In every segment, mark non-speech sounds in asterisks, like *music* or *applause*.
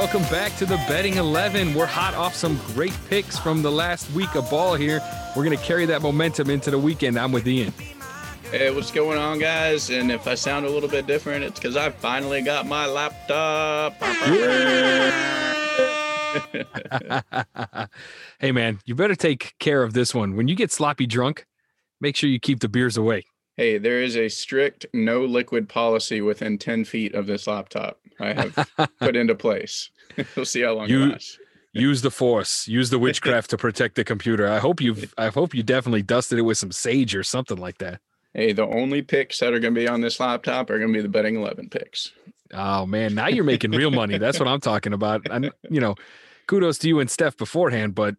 Welcome back to the Betting 11. We're hot off some great picks from the last week of ball here. We're going to carry that momentum into the weekend. I'm with Ian. Hey, what's going on, guys? And if I sound a little bit different, it's because I finally got my laptop. *laughs* hey, man, you better take care of this one. When you get sloppy drunk, make sure you keep the beers away. Hey, there is a strict no liquid policy within 10 feet of this laptop. I have put into place. *laughs* we'll see how long you, it lasts. *laughs* use the force, use the witchcraft to protect the computer. I hope you've I hope you definitely dusted it with some sage or something like that. Hey, the only picks that are going to be on this laptop are going to be the betting 11 picks. Oh man, now you're making real money. That's what I'm talking about. And you know, kudos to you and Steph beforehand, but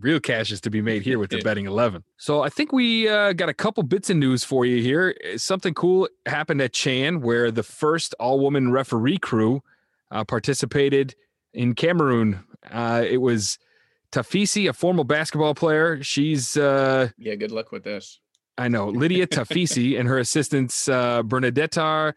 real cash is to be made here with the *laughs* betting 11. So I think we uh, got a couple bits of news for you here. Something cool happened at Chan where the first all woman referee crew uh, participated in Cameroon. Uh, it was Tafesse, a former basketball player. She's uh, yeah, good luck with this. I know Lydia *laughs* Tafesse and her assistants uh, Bernadetta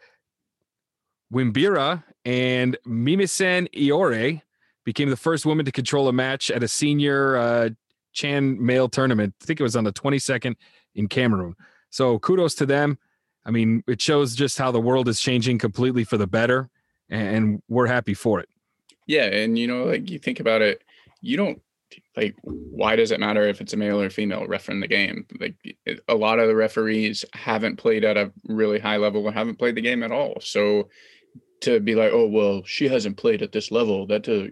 Kwimbira and Mimisen Iyorhe became the first woman to control a match at a senior uh, Chan male tournament. I think it was on the 22nd in Cameroon. So kudos to them. I mean, it shows just how the world is changing completely for the better, and we're happy for it. Yeah, and you know, like you think about it, you don't like why does it matter if it's a male or female ref in the game? Like a lot of the referees haven't played at a really high level or haven't played the game at all. So to be like, oh well, she hasn't played at this level. That to,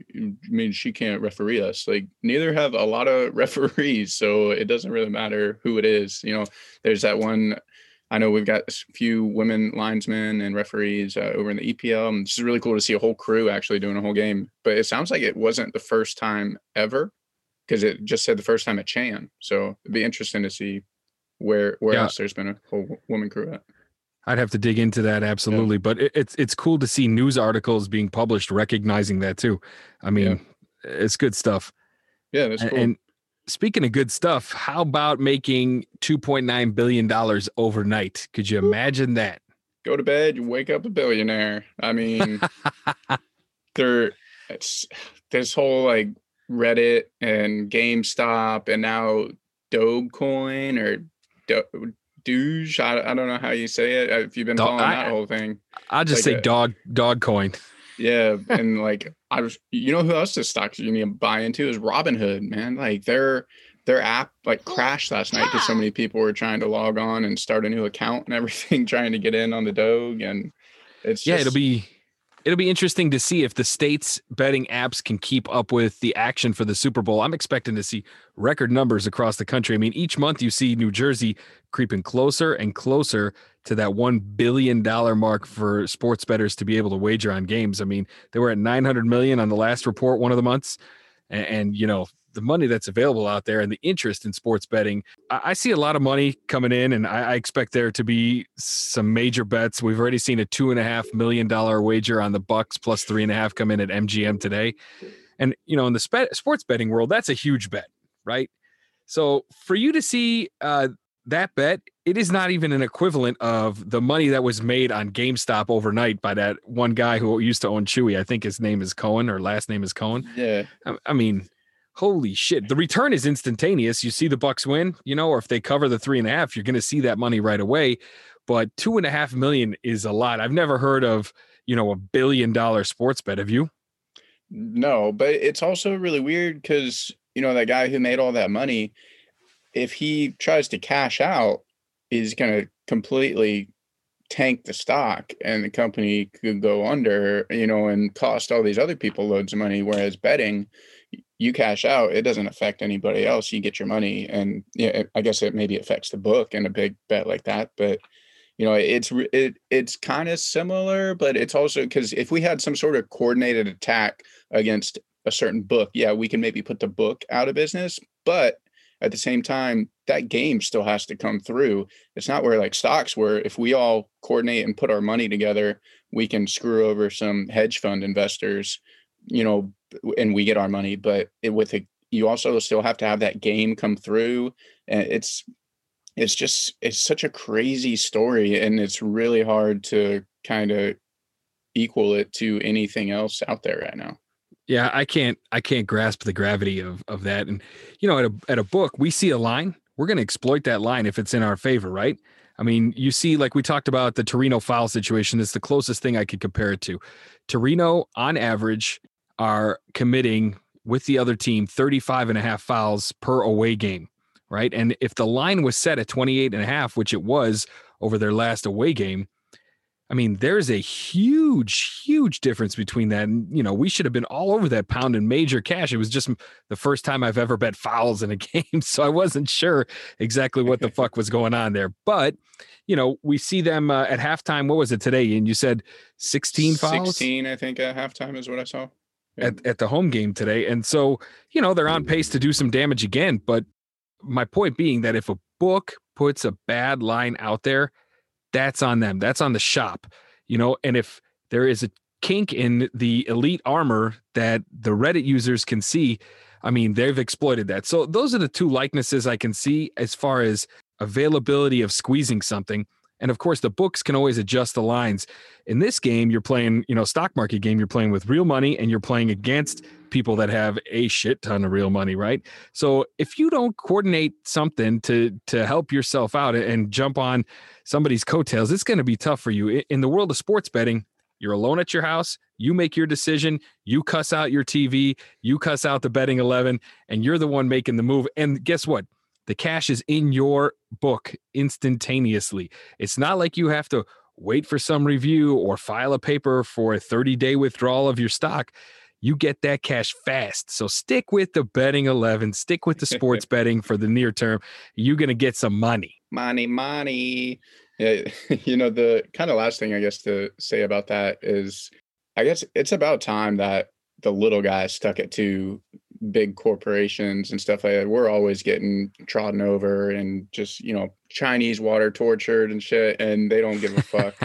means she can't referee us. Like neither have a lot of *laughs* referees, so it doesn't really matter who it is. You know, there's that one. I know we've got a few women linesmen and referees uh, over in the EPL. And it's really cool to see a whole crew actually doing a whole game. But it sounds like it wasn't the first time ever, because it just said the first time at Chan. So it'd be interesting to see where where yeah. else there's been a whole woman crew at. I'd have to dig into that absolutely, yeah. but it, it's it's cool to see news articles being published recognizing that too. I mean, yeah. it's good stuff. Yeah, that's cool. And speaking of good stuff, how about making two point nine billion dollars overnight? Could you imagine that? Go to bed, you wake up a billionaire. I mean, *laughs* there, it's this whole like Reddit and GameStop and now Dogecoin or Do- douche. I, I don't know how you say it. If you've been dog, following I, that whole thing, I'll just like say a, dog dog coin. Yeah, *laughs* and like I was, you know, who else the stocks you need to buy into is Robinhood, man. Like their their app like crashed last night because so many people were trying to log on and start a new account and everything, *laughs* trying to get in on the Doge, and it's yeah, it'll be it'll be interesting to see if the state's betting apps can keep up with the action for the Super Bowl. I'm expecting to see record numbers across the country. I mean, each month you see New Jersey creeping closer and closer to that $1 billion mark for sports bettors to be able to wager on games. I mean, they were at 900 million on the last report, one of the months. And, and you know, the money that's available out there and the interest in sports betting. I, I see a lot of money coming in, and I, I, expect there to be some major bets. We've already seen a two and a half million dollar wager on the Bucs plus three and a half come in at MGM today. And you know, in the spe- sports betting world, that's a huge bet, right? So for you to see uh, that bet, it is not even an equivalent of the money that was made on GameStop overnight by that one guy who used to own Chewy. I think his name is Cohen or last name is Cohen. Yeah. I, I mean, holy shit. The return is instantaneous. You see the Bucs win you know or if they cover the three and a half you're going to see that money right away. But two and a half million is a lot. I've never heard of you know a billion dollar sports bet. Have you? No but it's also really weird because you know that guy who made all that money if he tries to cash out he's going to completely tank the stock and the company could go under you know and cost all these other people loads of money. Whereas betting you cash out, it doesn't affect anybody else. You get your money, and yeah, I guess it maybe affects the book in a big bet like that. But you know, it's it it's kind of similar, but it's also because if we had some sort of coordinated attack against a certain book, yeah, we can maybe put the book out of business. But at the same time, that game still has to come through. It's not where like stocks where if we all coordinate and put our money together, we can screw over some hedge fund investors you know, and we get our money. But it, with a, you also still have to have that game come through, and it's it's just it's such a crazy story, and it's really hard to kind of equal it to anything else out there right now. Yeah, I can't I can't grasp the gravity of of that. And you know, at a at a book, we see a line, we're going to exploit that line if it's in our favor, right? I mean, you see, like we talked about the Torino foul situation. It's the closest thing I could compare it to. Torino, on average, are committing with the other team 35 and a half fouls per away game, right? And if the line was set at 28 and a half, which it was over their last away game, I mean, there's a huge, huge difference between that. And, you know, we should have been all over that pound in major cash. It was just the first time I've ever bet fouls in a *laughs* game. So I wasn't sure exactly what the *laughs* fuck was going on there. But, you know, we see them uh, at halftime. What was it today? And you said 16 fouls? 16, I think, at halftime is what I saw. At, at the home game today. And so, you know, they're on pace to do some damage again. But my point being that if a book puts a bad line out there, that's on them. That's on the shop, you know. And if there is a kink in the elite armor that the Reddit users can see, I mean, they've exploited that. So those are the two likenesses I can see as far as availability of squeezing something. And of course, the books can always adjust the lines. In this game, you're playing, you know, stock market game, you're playing with real money and you're playing against people that have a shit ton of real money, right? So if you don't coordinate something to to help yourself out and jump on somebody's coattails, it's going to be tough for you. In the world of sports betting, you're alone at your house, you make your decision, you cuss out your TV, you cuss out the betting 11 and you're the one making the move. And guess what? The cash is in your book instantaneously. It's not like you have to wait for some review or file a paper for a 30 day withdrawal of your stock. You get that cash fast. So stick with the betting 11, stick with the sports *laughs* betting for the near term. You're going to get some money. Money, money. Yeah, *laughs* you know, the kind of last thing I guess to say about that is I guess it's about time that the little guys stuck it to big corporations and stuff like that, we're always getting trodden over and just, you know, Chinese water tortured and shit, and they don't give a fuck.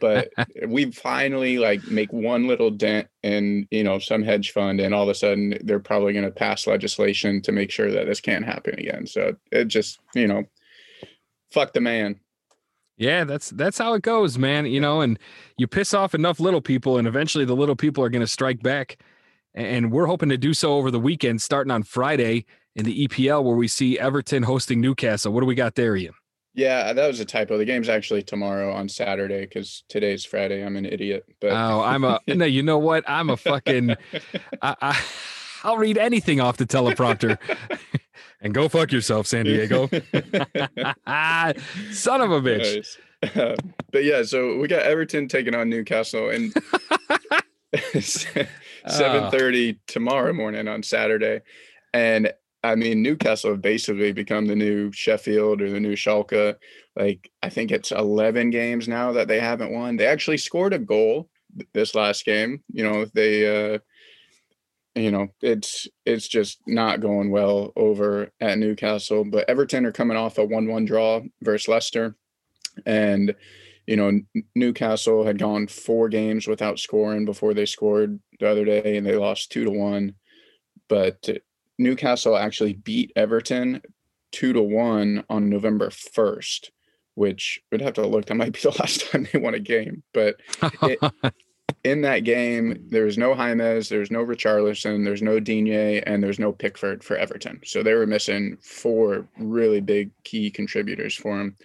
but *laughs* we finally like make one little dent in, you know, some hedge fund, and all of a sudden they're probably going to pass legislation to make sure that this can't happen again. So it just, you know, fuck the man. Yeah, that's that's how it goes, man. You know, and you piss off enough little people, and eventually the little people are going to strike back and we're hoping to do so over the weekend, starting on Friday in the EPL, where we see Everton hosting Newcastle. What do we got there, Ian? Yeah, that was a typo. The game's actually tomorrow on Saturday because today's Friday. I'm an idiot. But oh, I'm a *laughs* no. You know what? I'm a fucking. I, I I'll read anything off the teleprompter. *laughs* and go fuck yourself, San Diego. *laughs* Son of a bitch. Nice. Uh, but yeah, so we got Everton taking on Newcastle, and *laughs* 7:30 tomorrow morning on Saturday. And I mean, Newcastle have basically become the new Sheffield or the new Schalke. Like I think it's 11 games now that they haven't won. They actually scored a goal this last game. You know, they uh you know, it's it's just not going well over at Newcastle, but Everton are coming off a 1-1 draw versus Leicester and you know, Newcastle had gone four games without scoring before they scored the other day, and they lost two to one. But Newcastle actually beat Everton two to one on November first, which would have to look. That might be *laughs* the last time they won a game. But it, *laughs* in that game, there was no James, there's no Richarlison, there's no Digne, and there's no Pickford for Everton. So they were missing four really big key contributors for them.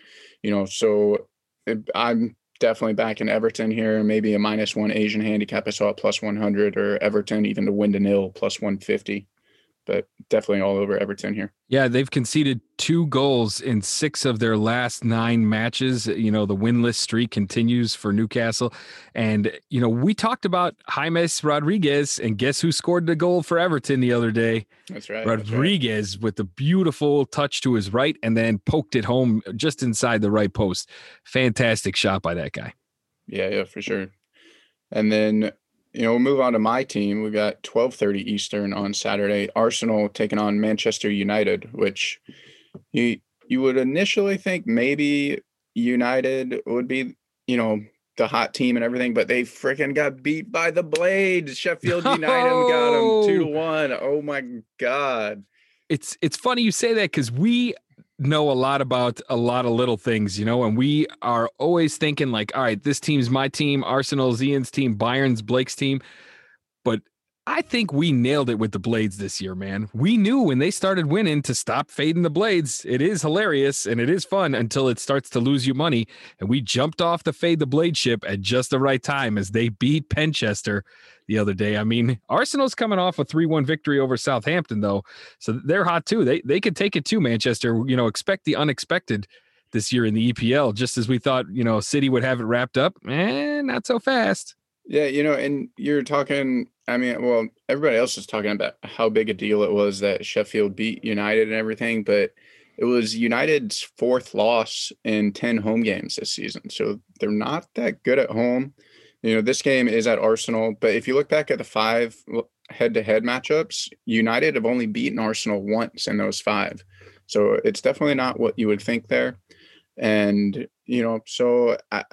You know, so I'm definitely back in Everton here. Maybe a minus one Asian handicap. I saw at plus 100 or Everton even to win to nil plus 150 but definitely all over Everton here. Yeah, they've conceded two goals in six of their last nine matches. You know, the winless streak continues for Newcastle. And, you know, we talked about James Rodriguez, and guess who scored the goal for Everton the other day? That's right. Rodriguez that's right. with the beautiful touch to his right and then poked it home just inside the right post. Fantastic shot by that guy. Yeah, yeah, for sure. And then you know, we'll move on to my team. We've got 12:30 Eastern on Saturday. Arsenal taking on Manchester United, which you you would initially think maybe United would be, you know, the hot team and everything, but they freaking got beat by the Blades. Sheffield United *laughs* got them oh. two to one. Oh my god! It's it's funny you say that because we know a lot about a lot of little things, you know, and we are always thinking like, all right, this team's my team, Arsenal's Ian's team, Bayern's Blake's team. But I think we nailed it with the blades this year, man. We knew when they started winning to stop fading the blades. It is hilarious and it is fun until it starts to lose you money. And we jumped off the fade the blade ship at just the right time as they beat Penchester the other day. I mean, Arsenal's coming off a 3-1 victory over Southampton though. So they're hot too. They they could take it too, Manchester. You know, expect the unexpected this year in the EPL, just as we thought, you know, City would have it wrapped up. And not so fast. Yeah, you know, and you're talking. I mean, well, everybody else is talking about how big a deal it was that Sheffield beat United and everything, but it was United's fourth loss in 10 home games this season. So they're not that good at home. You know, this game is at Arsenal, but if you look back at the five head to head matchups, United have only beaten Arsenal once in those five. So it's definitely not what you would think there. And, you know, so I,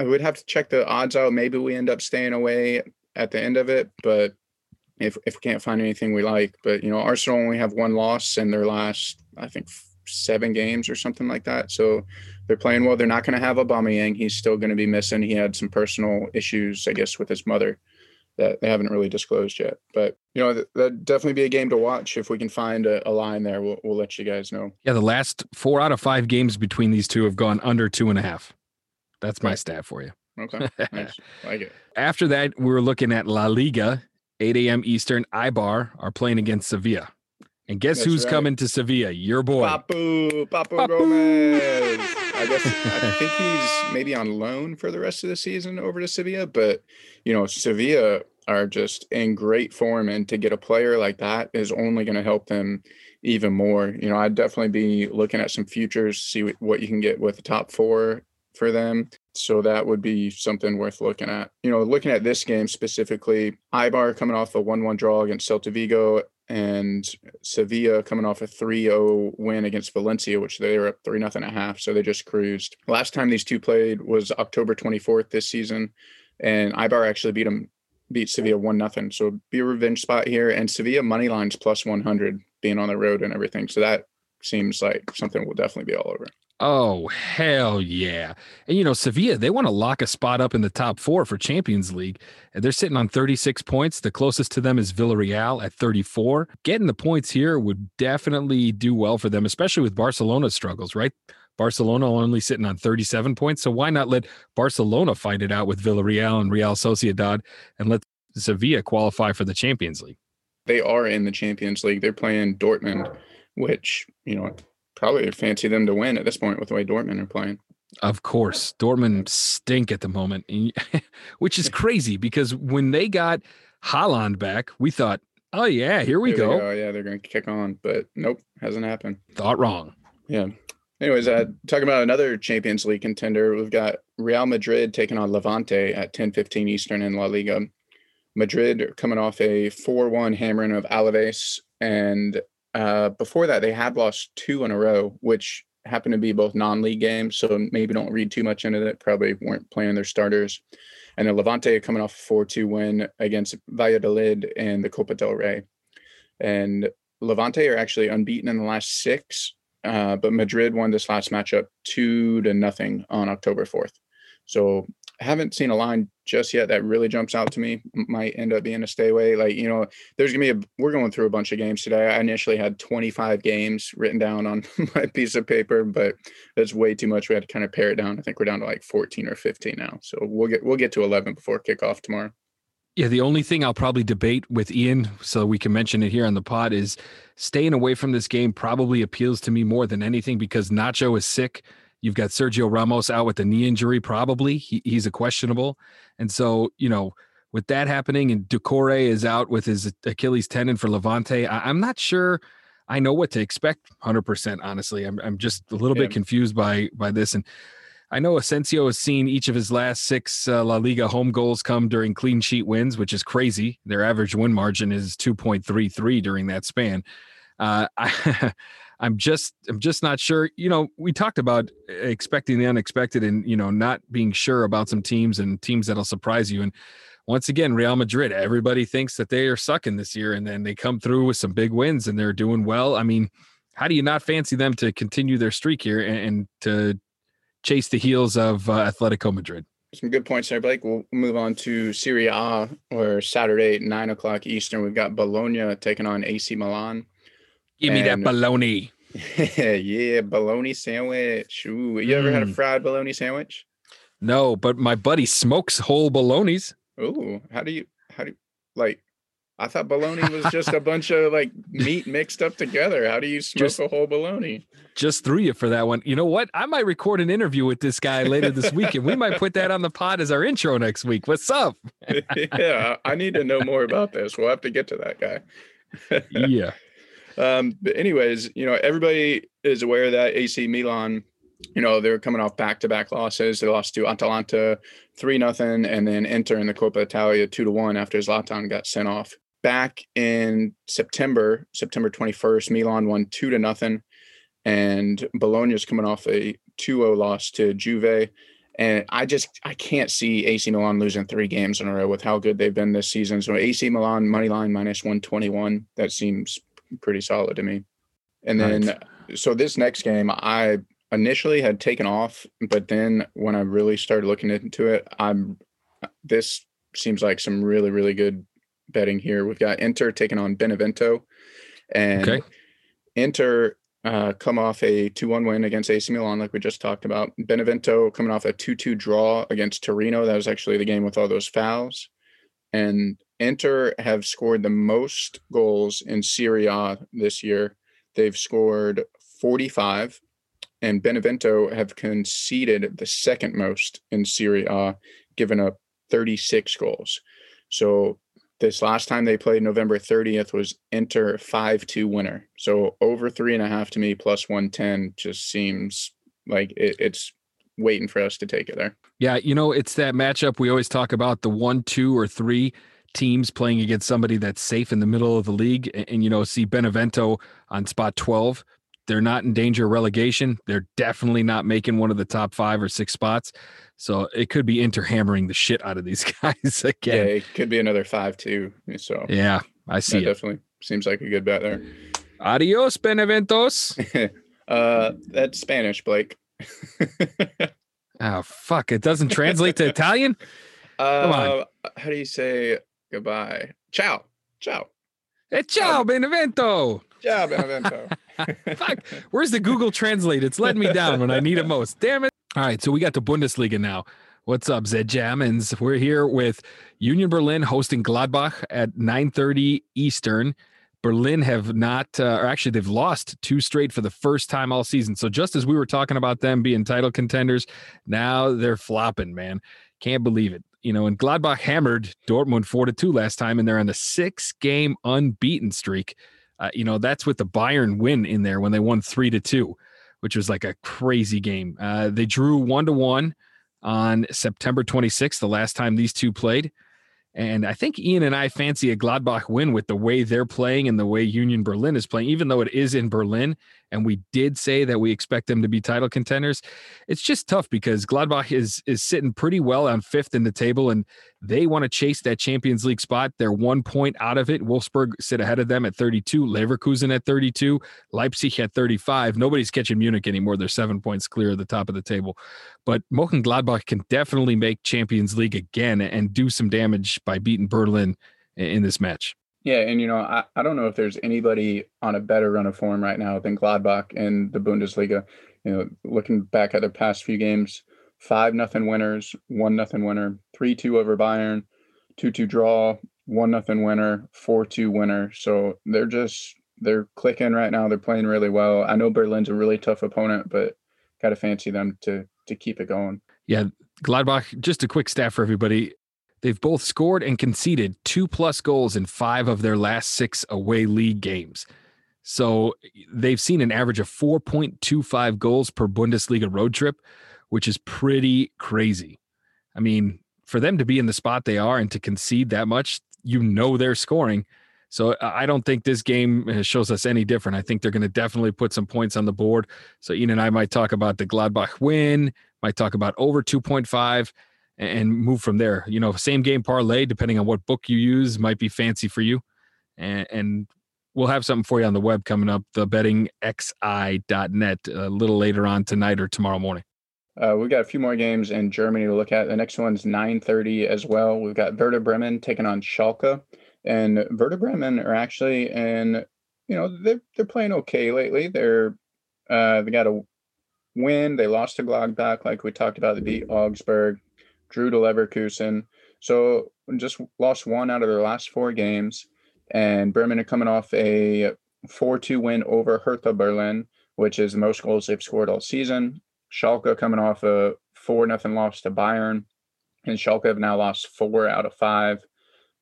I would have to check the odds out. Maybe we end up staying away at the end of it, but if if we can't find anything we like, but you know, Arsenal only have one loss in their last, I think, seven games or something like that. So they're playing well. They're not going to have Aubameyang. He's still going to be missing. He had some personal issues, I guess, with his mother that they haven't really disclosed yet. But you know, that'd definitely be a game to watch if we can find a, a line there. We'll, we'll let you guys know. Yeah, the last four out of five games between these two have gone under two and a half. That's my stat for you. Okay. Nice. *laughs* like it. After that, we are looking at La Liga, 8 a.m. Eastern. Eibar are playing against Sevilla. And guess That's who's right. coming to Sevilla? Your boy. Papu, Papu, Papu. Gomez. I guess I *laughs* think he's maybe on loan for the rest of the season over to Sevilla, but you know, Sevilla are just in great form and to get a player like that is only going to help them even more. You know, I'd definitely be looking at some futures, see what you can get with the top 4 for them. So that would be something worth looking at. You know, looking at this game specifically, Eibar coming off a 1 1 draw against Celta Vigo and Sevilla coming off a 3 0 win against Valencia, which they were up 3 0 a half. So they just cruised. Last time these two played was October 24th this season. And Eibar actually beat them, beat Sevilla 1 0. So be a revenge spot here. And Sevilla money lines plus 100 being on the road and everything. So that seems like something we'll definitely be all over. Oh, hell yeah. And you know, Sevilla, they want to lock a spot up in the top four for Champions League. And they're sitting on 36 points. The closest to them is Villarreal at 34. Getting the points here would definitely do well for them, especially with Barcelona's struggles, right? Barcelona only sitting on 37 points. So why not let Barcelona fight it out with Villarreal and Real Sociedad and let Sevilla qualify for the Champions League? They are in the Champions League. They're playing Dortmund, which, you know, probably fancy them to win at this point with the way Dortmund are playing. Of course, Dortmund stink at the moment, *laughs* which is crazy because when they got Haaland back, we thought, oh yeah, here we go. go. Yeah, they're going to kick on, but nope, hasn't happened. Thought wrong. Yeah. Anyways, uh, talking about another Champions League contender, we've got Real Madrid taking on Levante at 10:15 Eastern in La Liga. Madrid coming off a 4-1 hammering of Alaves, and uh, before that, they had lost two in a row, which happened to be both non-league games. So maybe don't read too much into it. Probably weren't playing their starters. And then Levante coming off a 4-2 win against Valladolid in the Copa del Rey. And Levante are actually unbeaten in the last six, uh, but Madrid won this last matchup two to nothing on October 4th. So haven't seen a line just yet that really jumps out to me. Might end up being a stay away. Like you know, there's gonna be a. We're going through a bunch of games today. I initially had 25 games written down on *laughs* my piece of paper, but that's way too much. We had to kind of pare it down. I think we're down to like 14 or 15 now. So we'll get we'll get to 11 before kickoff tomorrow. Yeah, the only thing I'll probably debate with Ian, so we can mention it here on the pod, is staying away from this game probably appeals to me more than anything because Nacho is sick You've got Sergio Ramos out with a knee injury, probably. He, he's a questionable. And so, you know, with that happening and Doukouré is out with his Achilles tendon for Levante, I, am not sure I know what to expect 100%, honestly. I'm, I'm just a little yeah. bit confused by by this. And I know Asensio has seen each of his last six uh, La Liga home goals come during clean sheet wins, which is crazy. Their average win margin is 2.33 during that span. Uh, *laughs* I, I'm just I'm just not sure. You know, we talked about expecting the unexpected and you know not being sure about some teams and teams that'll surprise you. And once again, Real Madrid, everybody thinks that they are sucking this year, and then they come through with some big wins and they're doing well. I mean, how do you not fancy them to continue their streak here and, and to chase the heels of uh, Atletico Madrid? Some good points there, Blake. We'll move on to Serie A, where Saturday, nine o'clock Eastern, we've got Bologna taking on AC Milan. Give me that And- baloney. *laughs* yeah, bologna sandwich. Ooh, you ever had a Mm. fried bologna sandwich? No, but my buddy smokes whole balonies. Ooh, how do you how do you like? I thought bologna was just a *laughs* bunch of like meat mixed up together. How do you smoke Just- a whole bologna? Just threw you for that one. You know what? I might record an interview with this guy later this week, and we might put that on the pod as our intro next week. What's up? *laughs* yeah, I need to know more about this. We'll have to get to that guy. Yeah. Um, but anyways, you know, everybody is aware that AC Milan, you know, they're coming off back to back losses. They lost to Atalanta three nothing, and then Inter in the Coppa Italia two to one after Zlatan got sent off. Back in September, September 21st, Milan won two to nothing. And Bologna's coming off a 2-0 loss to Juve. And I just I can't see AC Milan losing three games in a row with how good they've been this season. So AC Milan money line minus 121. That seems pretty solid to me. And then Right. so this next game I initially had taken off, but then when I really started looking into it, I'm this seems like some really, really good betting here. We've got Inter taking on Benevento. And Okay. Inter uh, come off a 2-1 win against AC Milan, like we just talked about. Benevento coming off a 2-2 draw against Torino. That was actually the game with all those fouls. And Inter have scored the most goals in Serie A this year. They've scored 45, and Benevento have conceded the second most in Serie A, giving up 36 goals. So this last time they played November 30th was Inter 5-2 winner. So over three and a half to me plus 110 just seems like it, it's waiting for us to take it there. Yeah, you know, it's that matchup we always talk about the one, two, or three teams playing against somebody that's safe in the middle of the league. And, and, you know, see Benevento on spot 12. They're not in danger of relegation. They're definitely not making one of the top five or six spots. So it could be Inter hammering the shit out of these *laughs* guys Yeah, again. it could be another 5-2. So Yeah, I see it. definitely seems like a good bet there. Adios, Beneventos. *laughs* uh, that's Spanish, Blake. *laughs* Oh, fuck. It doesn't translate to Italian? Come on. Uh, how do you say goodbye? Ciao. Ciao. Hey, ciao, Benevento. Ciao, *laughs* Benevento. Fuck. Where's the Google Translate? It's letting me down when I need it most. Damn it. All right, so we got the Bundesliga now. What's up, Zed Jammins? We're here with Union Berlin hosting Gladbach at 9:30 Eastern. Berlin have not, uh, or actually, they've lost two straight for the first time all season. So just as we were talking about them being title contenders, now they're flopping. Man, can't believe it. You know, and Gladbach hammered Dortmund four to two last time, and they're on a six-game unbeaten streak. Uh, you know, that's with the Bayern win in there when they won three to two, which was like a crazy game. Uh, they drew one to one on September 26th, the last time these two played. And I think Ian and I fancy a Gladbach win with the way they're playing and the way Union Berlin is playing, even though it is in Berlin. And we did say that we expect them to be title contenders. It's just tough because Gladbach is is sitting pretty well on fifth in the table, and they want to chase that Champions League spot. They're one point out of it. Wolfsburg sit ahead of them at 32, Leverkusen at 32, Leipzig at 35. Nobody's catching Munich anymore. They're seven points clear at the top of the table. But Mönchengladbach can definitely make Champions League again and do some damage by beating Berlin in this match. Yeah, and you know, I, I don't know if there's anybody on a better run of form right now than Gladbach in the Bundesliga. You know, looking back at their past few games, five nothing winners, one nothing winner, three two over Bayern, two two draw, one nothing winner, four two winner. So they're just they're clicking right now. They're playing really well. I know Berlin's a really tough opponent, but gotta fancy them to to keep it going. Yeah, Gladbach, just a quick stat for everybody. They've both scored and conceded two plus goals in five of their last six away league games. So they've seen an average of 4.25 goals per Bundesliga road trip, which is pretty crazy. I mean, for them to be in the spot they are and to concede that much, you know they're scoring. So I don't think this game uh, shows us any different. I think they're going to definitely put some points on the board. So Ian and I might talk about the Gladbach win, might talk about over 2.5 and move from there. You know, same game parlay, depending on what book you use, might be fancy for you. And, and we'll have something for you on the web coming up, the bettingxi.net a little later on tonight or tomorrow morning. Uh, we've got a few more games in Germany to look at. The next one's 9:30 as well. We've got Werder Bremen taking on Schalke, and Werder Bremen are actually in, you know, they're they're playing okay lately. They're uh, they got a win. They lost to Gladbach, like we talked about. They beat Augsburg, drew to Leverkusen. So just lost one out of their last four games. And Bremen are coming off a 4-2 win over Hertha Berlin, which is the most goals they've scored all season. Schalke coming off a four nothing loss to Bayern, and Schalke have now lost four out of five.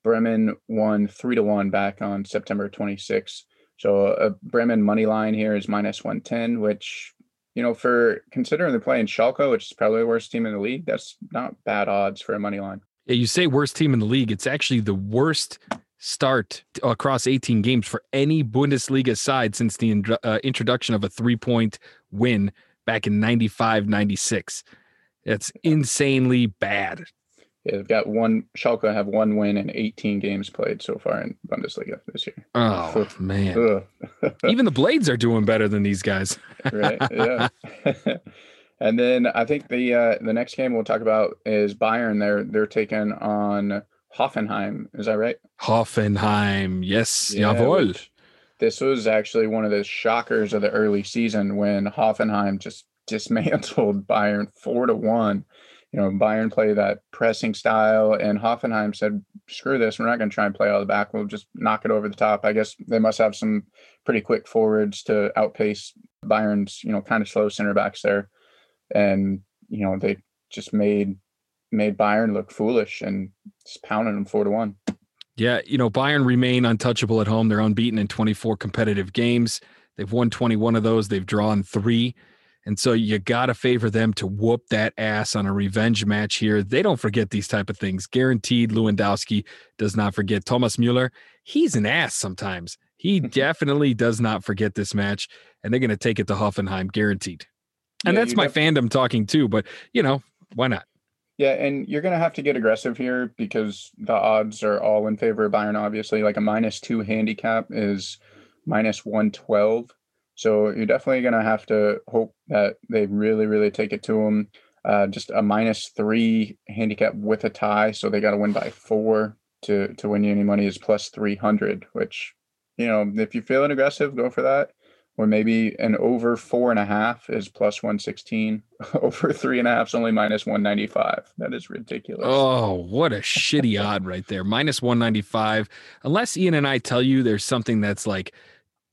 Bremen won three to one back on September 26th. So a Bremen money line here is minus 110, which you know for considering they're playing Schalke, which is probably the worst team in the league, that's not bad odds for a money line. Yeah, you say worst team in the league. It's actually the worst start across 18 games for any Bundesliga side since the uh, introduction of a three point win back in 95, 96. It's insanely bad. Yeah, they've got one. Schalke have one win in 18 games played so far in Bundesliga this year. Oh man! *laughs* Even the Blades are doing better than these guys. right? *laughs* Yeah. *laughs* and then I think the uh, the next game we'll talk about is Bayern. They're they're taking on Hoffenheim. Is that right? Hoffenheim. Yes. Yeah, jawohl. This was actually one of the shockers of the early season when Hoffenheim just dismantled Bayern four to one. You know, Bayern played that pressing style, and Hoffenheim said, "Screw this! We're not going to try and play all the back. We'll just knock it over the top." I guess they must have some pretty quick forwards to outpace Bayern's, you know, kind of slow center backs there, and you know they just made made Bayern look foolish and just pounded them four to one. Yeah, you know, Bayern remain untouchable at home. They're unbeaten in 24 competitive games. They've won 21 of those. They've drawn three. And so you got to favor them to whoop that ass on a revenge match here. They don't forget these type of things. Guaranteed Lewandowski does not forget. Thomas Mueller, he's an ass sometimes. He mm-hmm. definitely does not forget this match. And they're going to take it to Hoffenheim, guaranteed. And yeah, that's my def- fandom talking too. But, you know, why not? Yeah, and you're going to have to get aggressive here because the odds are all in favor of Bayern, obviously. Like a minus two handicap is minus 112. So you're definitely going to have to hope that they really, really take it to them. Uh, just a minus three handicap with a tie. So they got to win by four to, to win you any money is plus 300, which, you know, if you're feeling aggressive, go for that. Or maybe an over four and a half is plus 116 *laughs* over three and a half is only minus 195 that is ridiculous. Oh what a shitty odd right there. Minus 195 unless ian and i tell you there's something that's like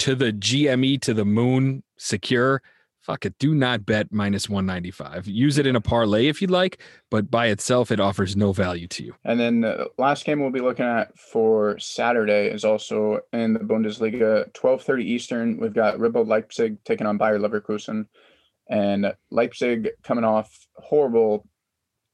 to the gme to the moon secure fuck it, do not bet minus 195. Use it in a parlay if you'd like, but by itself, it offers no value to you. And then the last game we'll be looking at for Saturday is also in the Bundesliga, 12:30 Eastern. We've got RB Leipzig taking on Bayer Leverkusen, and Leipzig coming off horrible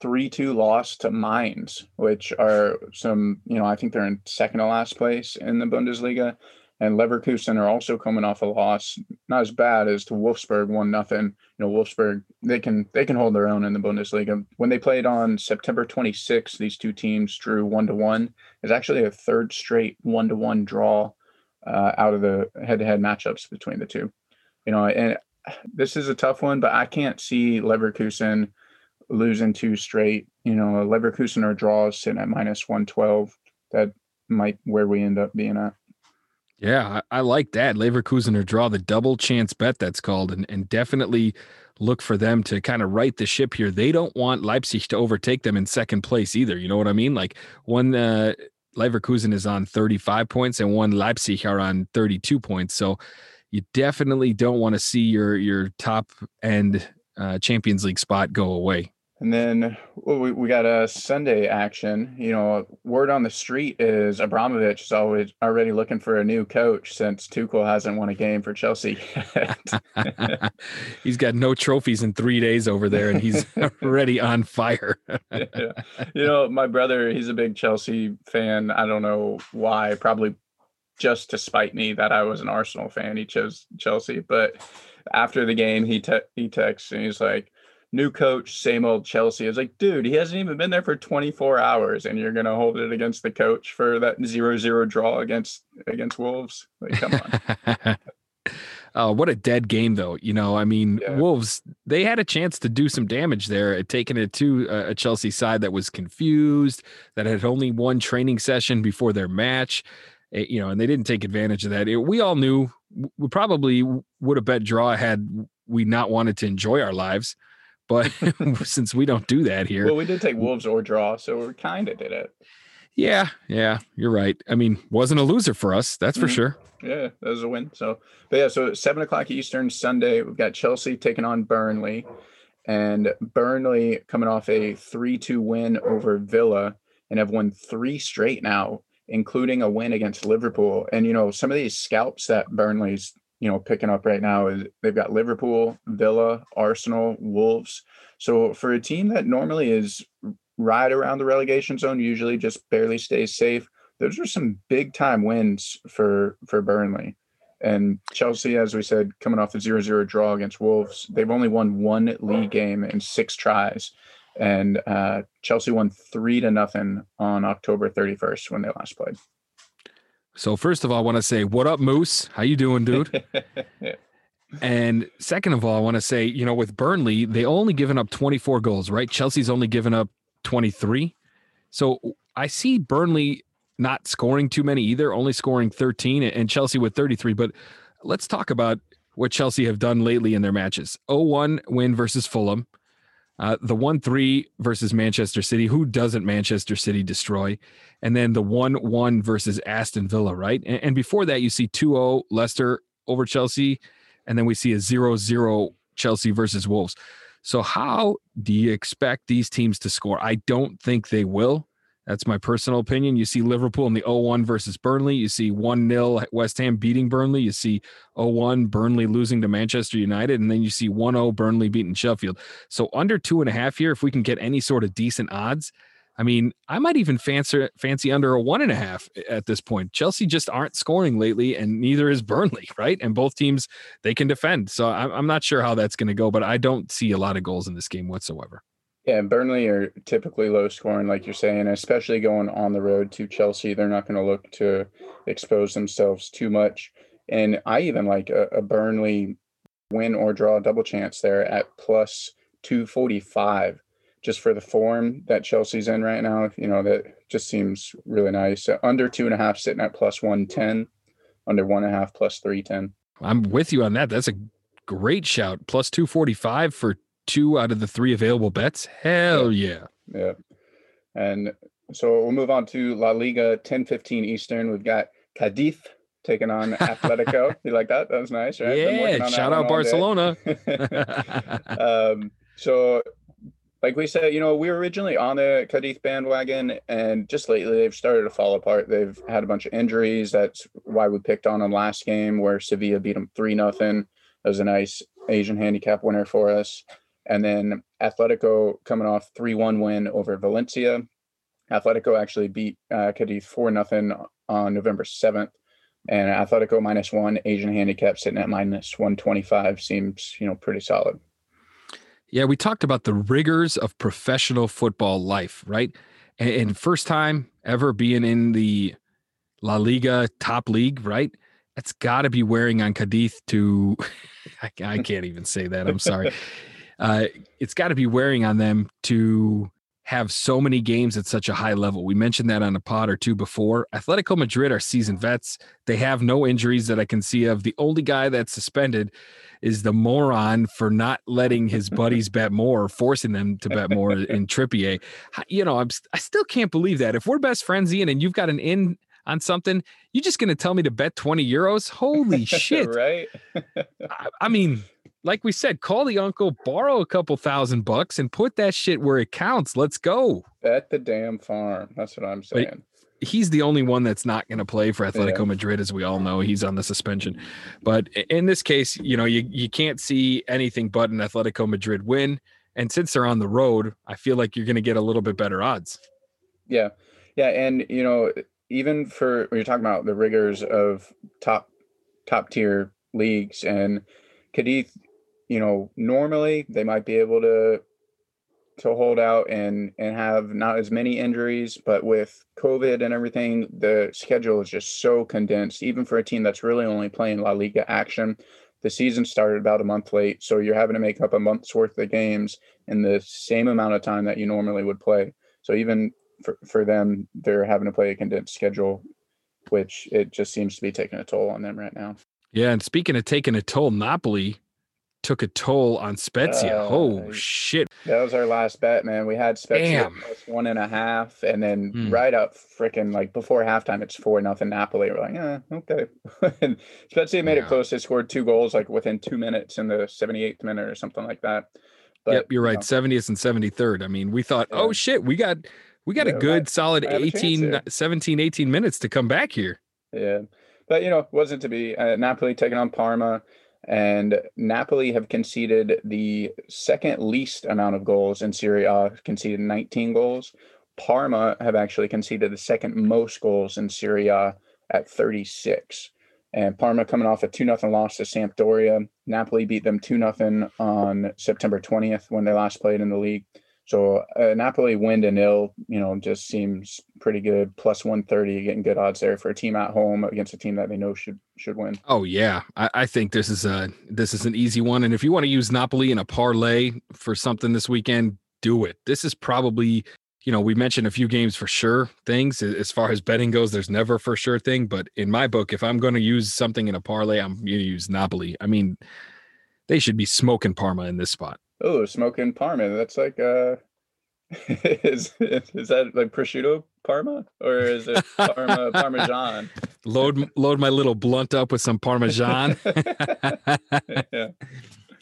3-2 loss to Mainz, which are some, you know, I think they're in second to last place in the Bundesliga and Leverkusen are also coming off a loss, not as bad as to Wolfsburg one nothing. You know, Wolfsburg they can they can hold their own in the Bundesliga. When they played on September 26th, these two teams drew one to one. It's actually a third straight one to one draw uh, out of the head to head matchups between the two. You know, and this is a tough one, but I can't see Leverkusen losing two straight. You know, Leverkusen or draws sitting at minus 112. That might where we end up being at. Yeah, I, I like that. Leverkusen or draw the double chance bet that's called, and, and definitely look for them to kind of right the ship here. They don't want Leipzig to overtake them in second place either. You know what I mean? Like one uh, Leverkusen is on 35 points and one Leipzig are on 32 points. So you definitely don't want to see your your top end uh, Champions League spot go away. And then we, we got a Sunday action. You know, word on the street is Abramovich is always already looking for a new coach since Tuchel hasn't won a game for Chelsea *laughs* he's got no trophies in three days over there, and he's *laughs* *laughs* already on fire. yeah. You know, my brother, he's a big Chelsea fan. I don't know why. Probably just to spite me that I was an Arsenal fan. He chose Chelsea, but after the game, he te- he texts and he's like new coach, same old Chelsea. It's like, dude, he hasn't even been there for 24 hours, and you're gonna hold it against the coach for that zero zero draw against against Wolves. Like, come on. oh, *laughs* what a dead game, though. You know, I mean, yeah. Wolves they had a chance to do some damage there, taking it to a Chelsea side that was confused, that had only one training session before their match. Eh, you know, and they didn't take advantage of that. It, we all knew we probably would have bet draw had we not wanted to enjoy our lives. But *laughs* since we don't do that here, well, we did take Wolves or draw, so we kind of did it. Yeah, yeah, you're right. I mean, wasn't a loser for us, that's for mm-hmm. sure. Yeah, that was a win. So, but yeah, so seven o'clock Eastern Sunday, we've got Chelsea taking on Burnley, and Burnley coming off a three-two win over Villa, and have won three straight now, including a win against Liverpool. And you know, some of these scalps that Burnley's you know picking up right now is they've got Liverpool, Villa, Arsenal, Wolves. So for a team that normally is right around the relegation zone, usually just barely stays safe, those are some big time wins for for Burnley. And Chelsea, as we said, coming off the 0-0 draw against Wolves, they've only won one league game in six tries. And uh, Chelsea won three to nothing on October 31st when they last played. So first of all, I want to say, what up, Moose? How you doing, dude? *laughs* and second of all, I want to say, you know, with Burnley, they only given up 24 goals, right? Chelsea's only given up 23. So I see Burnley not scoring too many either, only scoring 13 and Chelsea with 33. But let's talk about what Chelsea have done lately in their matches. 0-1 win versus Fulham. Uh, the 1 3 versus Manchester City. Who doesn't Manchester City destroy? And then the 1 1 versus Aston Villa, right? And, and before that, you see 2 0 Leicester over Chelsea. And then we see a 0 0 Chelsea versus Wolves. So, how do you expect these teams to score? I don't think they will. That's my personal opinion. You see Liverpool in the 0-1 versus Burnley. You see 1-0 West Ham beating Burnley. You see 0-1 Burnley losing to Manchester United. And then you see 1-0 Burnley beating Sheffield. So under two and a half here, if we can get any sort of decent odds, I mean, I might even fancy fancy under a one and a half at this point. Chelsea just aren't scoring lately, and neither is Burnley, *laughs* right? And both teams they can defend. So I'm not sure how that's going to go, but I don't see a lot of goals in this game whatsoever. Yeah, Burnley are typically low scoring, like you're saying, especially going on the road to Chelsea. They're not going to look to expose themselves too much. And I even like a, a Burnley win or draw double chance there at plus 245 just for the form that Chelsea's in right now. You know, that just seems really nice. Uh, under two and a half sitting at plus 110, under one and a half plus 310. I'm with you on that. That's a great shout. Plus 245 for two out of the three available bets? Hell yeah. Yeah. And so we'll move on to La Liga 10 15 Eastern. We've got Cadiz taking on Atletico. *laughs* you like that? That was nice, right? Yeah. Shout out Barcelona. *laughs* um, so, like we said, you know, we were originally on the Cadiz bandwagon, and just lately they've started to fall apart. They've had a bunch of injuries. That's why we picked on them last game, where Sevilla beat them 3 nothing. That was a nice Asian handicap winner for us. And then Atletico coming off 3 1 win over Valencia. Atletico actually beat uh, Cadiz 4 0 on November 7th. And Atletico minus one, Asian handicap sitting at minus 125 seems, you know, pretty solid. Yeah, we talked about the rigors of professional football life, right? And, first time ever being in the La Liga top league, right? That's got to be wearing on Cadiz to, *laughs* I, I can't even say that. I'm sorry. *laughs* uh, it's got to be wearing on them to have so many games at such a high level. We mentioned that on a pod or two before. Atletico Madrid are seasoned vets. They have no injuries that I can see of. The only guy that's suspended is the moron for not letting his *laughs* buddies bet more, or forcing them to bet more *laughs* in Trippier. You know, I'm, I still can't believe that. If we're best friends, Ian, and you've got an in on something, you're just going to tell me to bet 20 euros? Holy *laughs* shit. right. I, I mean, like we said, call the uncle, borrow a couple thousand bucks, and put that shit where it counts. Let's go. Bet the damn farm. That's what I'm saying. But he's the only one that's not going to play for Atletico yeah. Madrid, as we all know. He's on the suspension. But in this case, you know, you, you can't see anything but an Atletico Madrid win. And since they're on the road, I feel like you're going to get a little bit better odds. Yeah. Yeah. And, you know, even for when you're talking about the rigors of top top tier leagues and Cadiz you know, normally they might be able to to hold out and and have not as many injuries, but with COVID and everything, the schedule is just so condensed. Even for a team that's really only playing La Liga action, the season started about a month late, so you're having to make up a month's worth of games in the same amount of time that you normally would play. So even for, for them, they're having to play a condensed schedule, which it just seems to be taking a toll on them right now. Yeah, and speaking of taking a toll, Napoli took a toll on Spezia. Uh, oh shit! That was our last bet, man. We had Spezia Damn. plus one and a half, and then Hmm. right up freaking like before halftime, it's four nothing Napoli. We're like, yeah, okay. *laughs* and Spezia made Yeah. it close. They scored two goals like within two minutes in the seventy eighth minute or something like that. But yep, you're you right. know, 70th and 73rd. I mean, we thought, Yeah. oh shit, we got we got Yeah, a good might- solid might have a chance 18 17 18 minutes to come back here. Yeah, but you know, wasn't to be. Uh, Napoli taking on Parma, and Napoli have conceded the second least amount of goals in Serie A, conceded 19 goals. Parma have actually conceded the second most goals in Serie A at 36. And Parma coming off a 2 0 loss to Sampdoria. Napoli beat them 2 0 on September 20th when they last played in the league. So uh, Napoli win to nil, you know, just seems pretty good. Plus 130, getting good odds there for a team at home against a team that they know should should win. Oh yeah, I, I think this is a this is an easy one. And if you want to use Napoli in a parlay for something this weekend, do it. This is probably you know we mentioned a few games for sure things as far as betting goes. There's never for sure thing, but in my book, if I'm going to use something in a parlay, I'm going to use Napoli. I mean, they should be smoking Parma in this spot. Oh, smoking Parma. That's like uh *laughs* is is that like prosciutto Parma or is it Parma *laughs* Parmesan? Load load my little blunt up with some Parmesan. *laughs* yeah.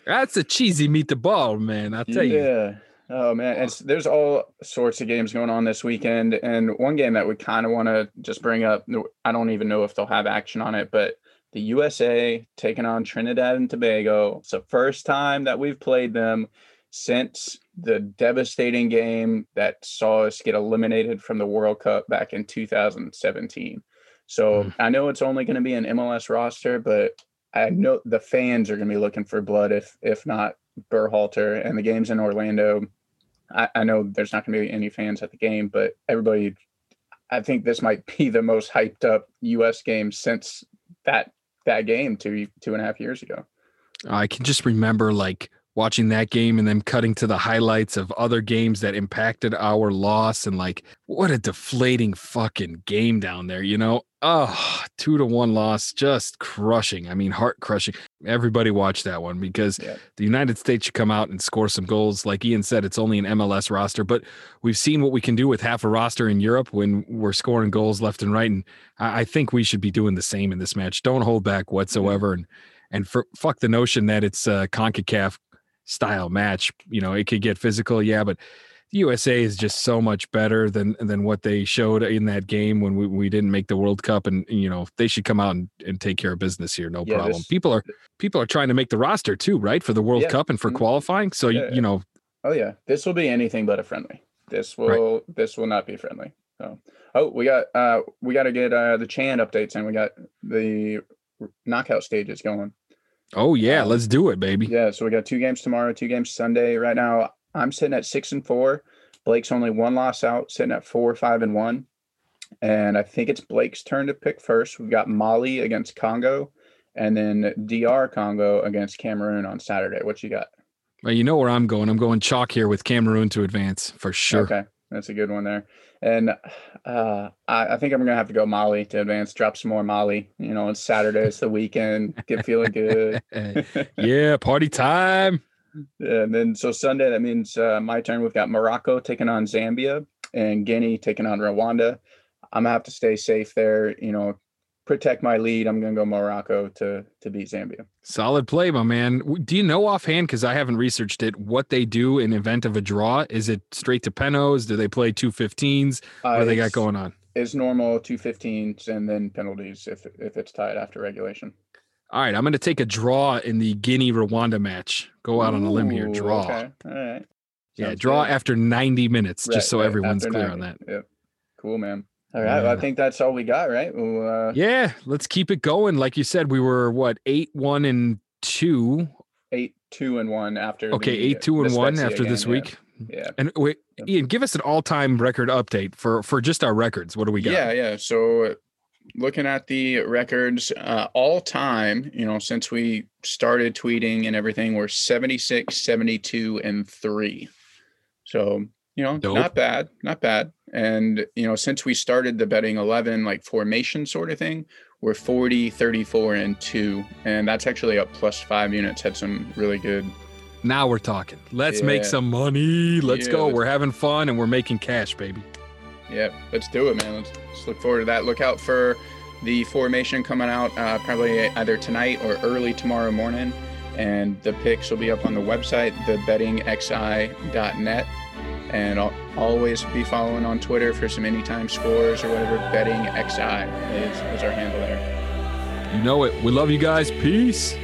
That's a cheesy meatball, man. I'll tell you. Yeah. Oh man, it's there's all sorts of games going on this weekend, and one game that we kind of want to just bring up. I don't even know if they'll have action on it, but the USA taking on Trinidad and Tobago. It's the first time that we've played them since the devastating game that saw us get eliminated from the World Cup back in 2017. So Mm. I know it's only going to be an MLS roster, but I know the fans are going to be looking for blood if if not Berhalter. And the game's in Orlando. I, I know there's not going to be any fans at the game, but everybody. I think this might be the most hyped up U.S. game since that that game two two and a half years ago. I can just remember like watching that game and then cutting to the highlights of other games that impacted our loss and like what a deflating fucking game down there, you know? Oh, two to one loss, just crushing. I mean, heart crushing. Everybody watch that one because Yeah. the United States should come out and score some goals. Like Ian said, it's only an MLS roster, but we've seen what we can do with half a roster in Europe when we're scoring goals left and right. And I, I think we should be doing the same in this match. Don't hold back whatsoever. And and for fuck the notion that it's a CONCACAF style match. You know, it could get physical, yeah, but the USA is just so much better than than what they showed in that game when we, we didn't make the World Cup. And you know, they should come out and, and take care of business here, no Yeah, problem. this- people are people are trying to make the roster too, right? For the World Yeah. Cup and for Mhm. qualifying. So you, Yeah. you know, Oh yeah, this will be anything but a friendly. This Right. will this will not be friendly. So, oh, we got uh we got to get uh the CHAN updates and we got the knockout stages going. Oh yeah, Um, let's do it, baby. Yeah, so we got two games tomorrow, two games Sunday. Right now, I'm sitting at six and four. Blake's only one loss out, sitting at four, five, and one. And I think it's Blake's turn to pick first. We've got Mali against Congo, and then DR Congo against Cameroon on Saturday. What you got? Well, you know where I'm going. I'm going chalk here with Cameroon to advance for sure. Okay, that's a good one there. And uh, I, I think I'm gonna have to go Mali to advance. Drop some more Molly. You know, it's Saturday, it's the weekend. Get feeling good. *laughs* yeah, party time. And then so Sunday, that means uh, my turn. We've got Morocco taking on Zambia and Guinea taking on Rwanda. I'm gonna have to stay safe there. You know, protect my lead. I'm gonna go Morocco to to beat Zambia. Solid play, my man. Do you know offhand, because I haven't researched it, what they do in event of a draw? Is it straight to penos? Do they play two 15s? What do they got uh, going on? It's normal 215s and then penalties if if it's tied after regulation. All right, I'm going to take a draw in the Guinea Rwanda match. Go out on a limb here. Draw. Okay. All right. Yeah, draw good. after 90 minutes, Right, just so right, everyone's clear on that. Yep. Cool, man. All right. Well, I think that's all we got, right? Well, uh, Yeah, let's keep it going. Like you said, we were what eight, one, and two eight two and one after. Okay, the- eight two and one after this game, yeah. week. Yeah. And wait, Ian, give us an all-time record update for for just our records. What do we got? Yeah, yeah. So looking at the records, uh, all time, you know, since we started tweeting and everything, we're 76, 72, and three. So, you know, not bad, not bad. And, you know, since we started the betting 11, like formation sort of thing, we're 40, 34, and two. And that's actually up plus five units. Had some really good Now we're talking. Let's make some money. Let's Yeah, go. let's- We're having fun and we're making cash, baby. Yeah, let's do it, man. Let's, let's look forward to that. Look out for the formation coming out uh, probably either tonight or early tomorrow morning. And the picks will be up on the website, thebettingxi.net. And I'll always be following on Twitter for some anytime scores or whatever. Betting XI is, is our handle there. You know it. We love you guys. Peace.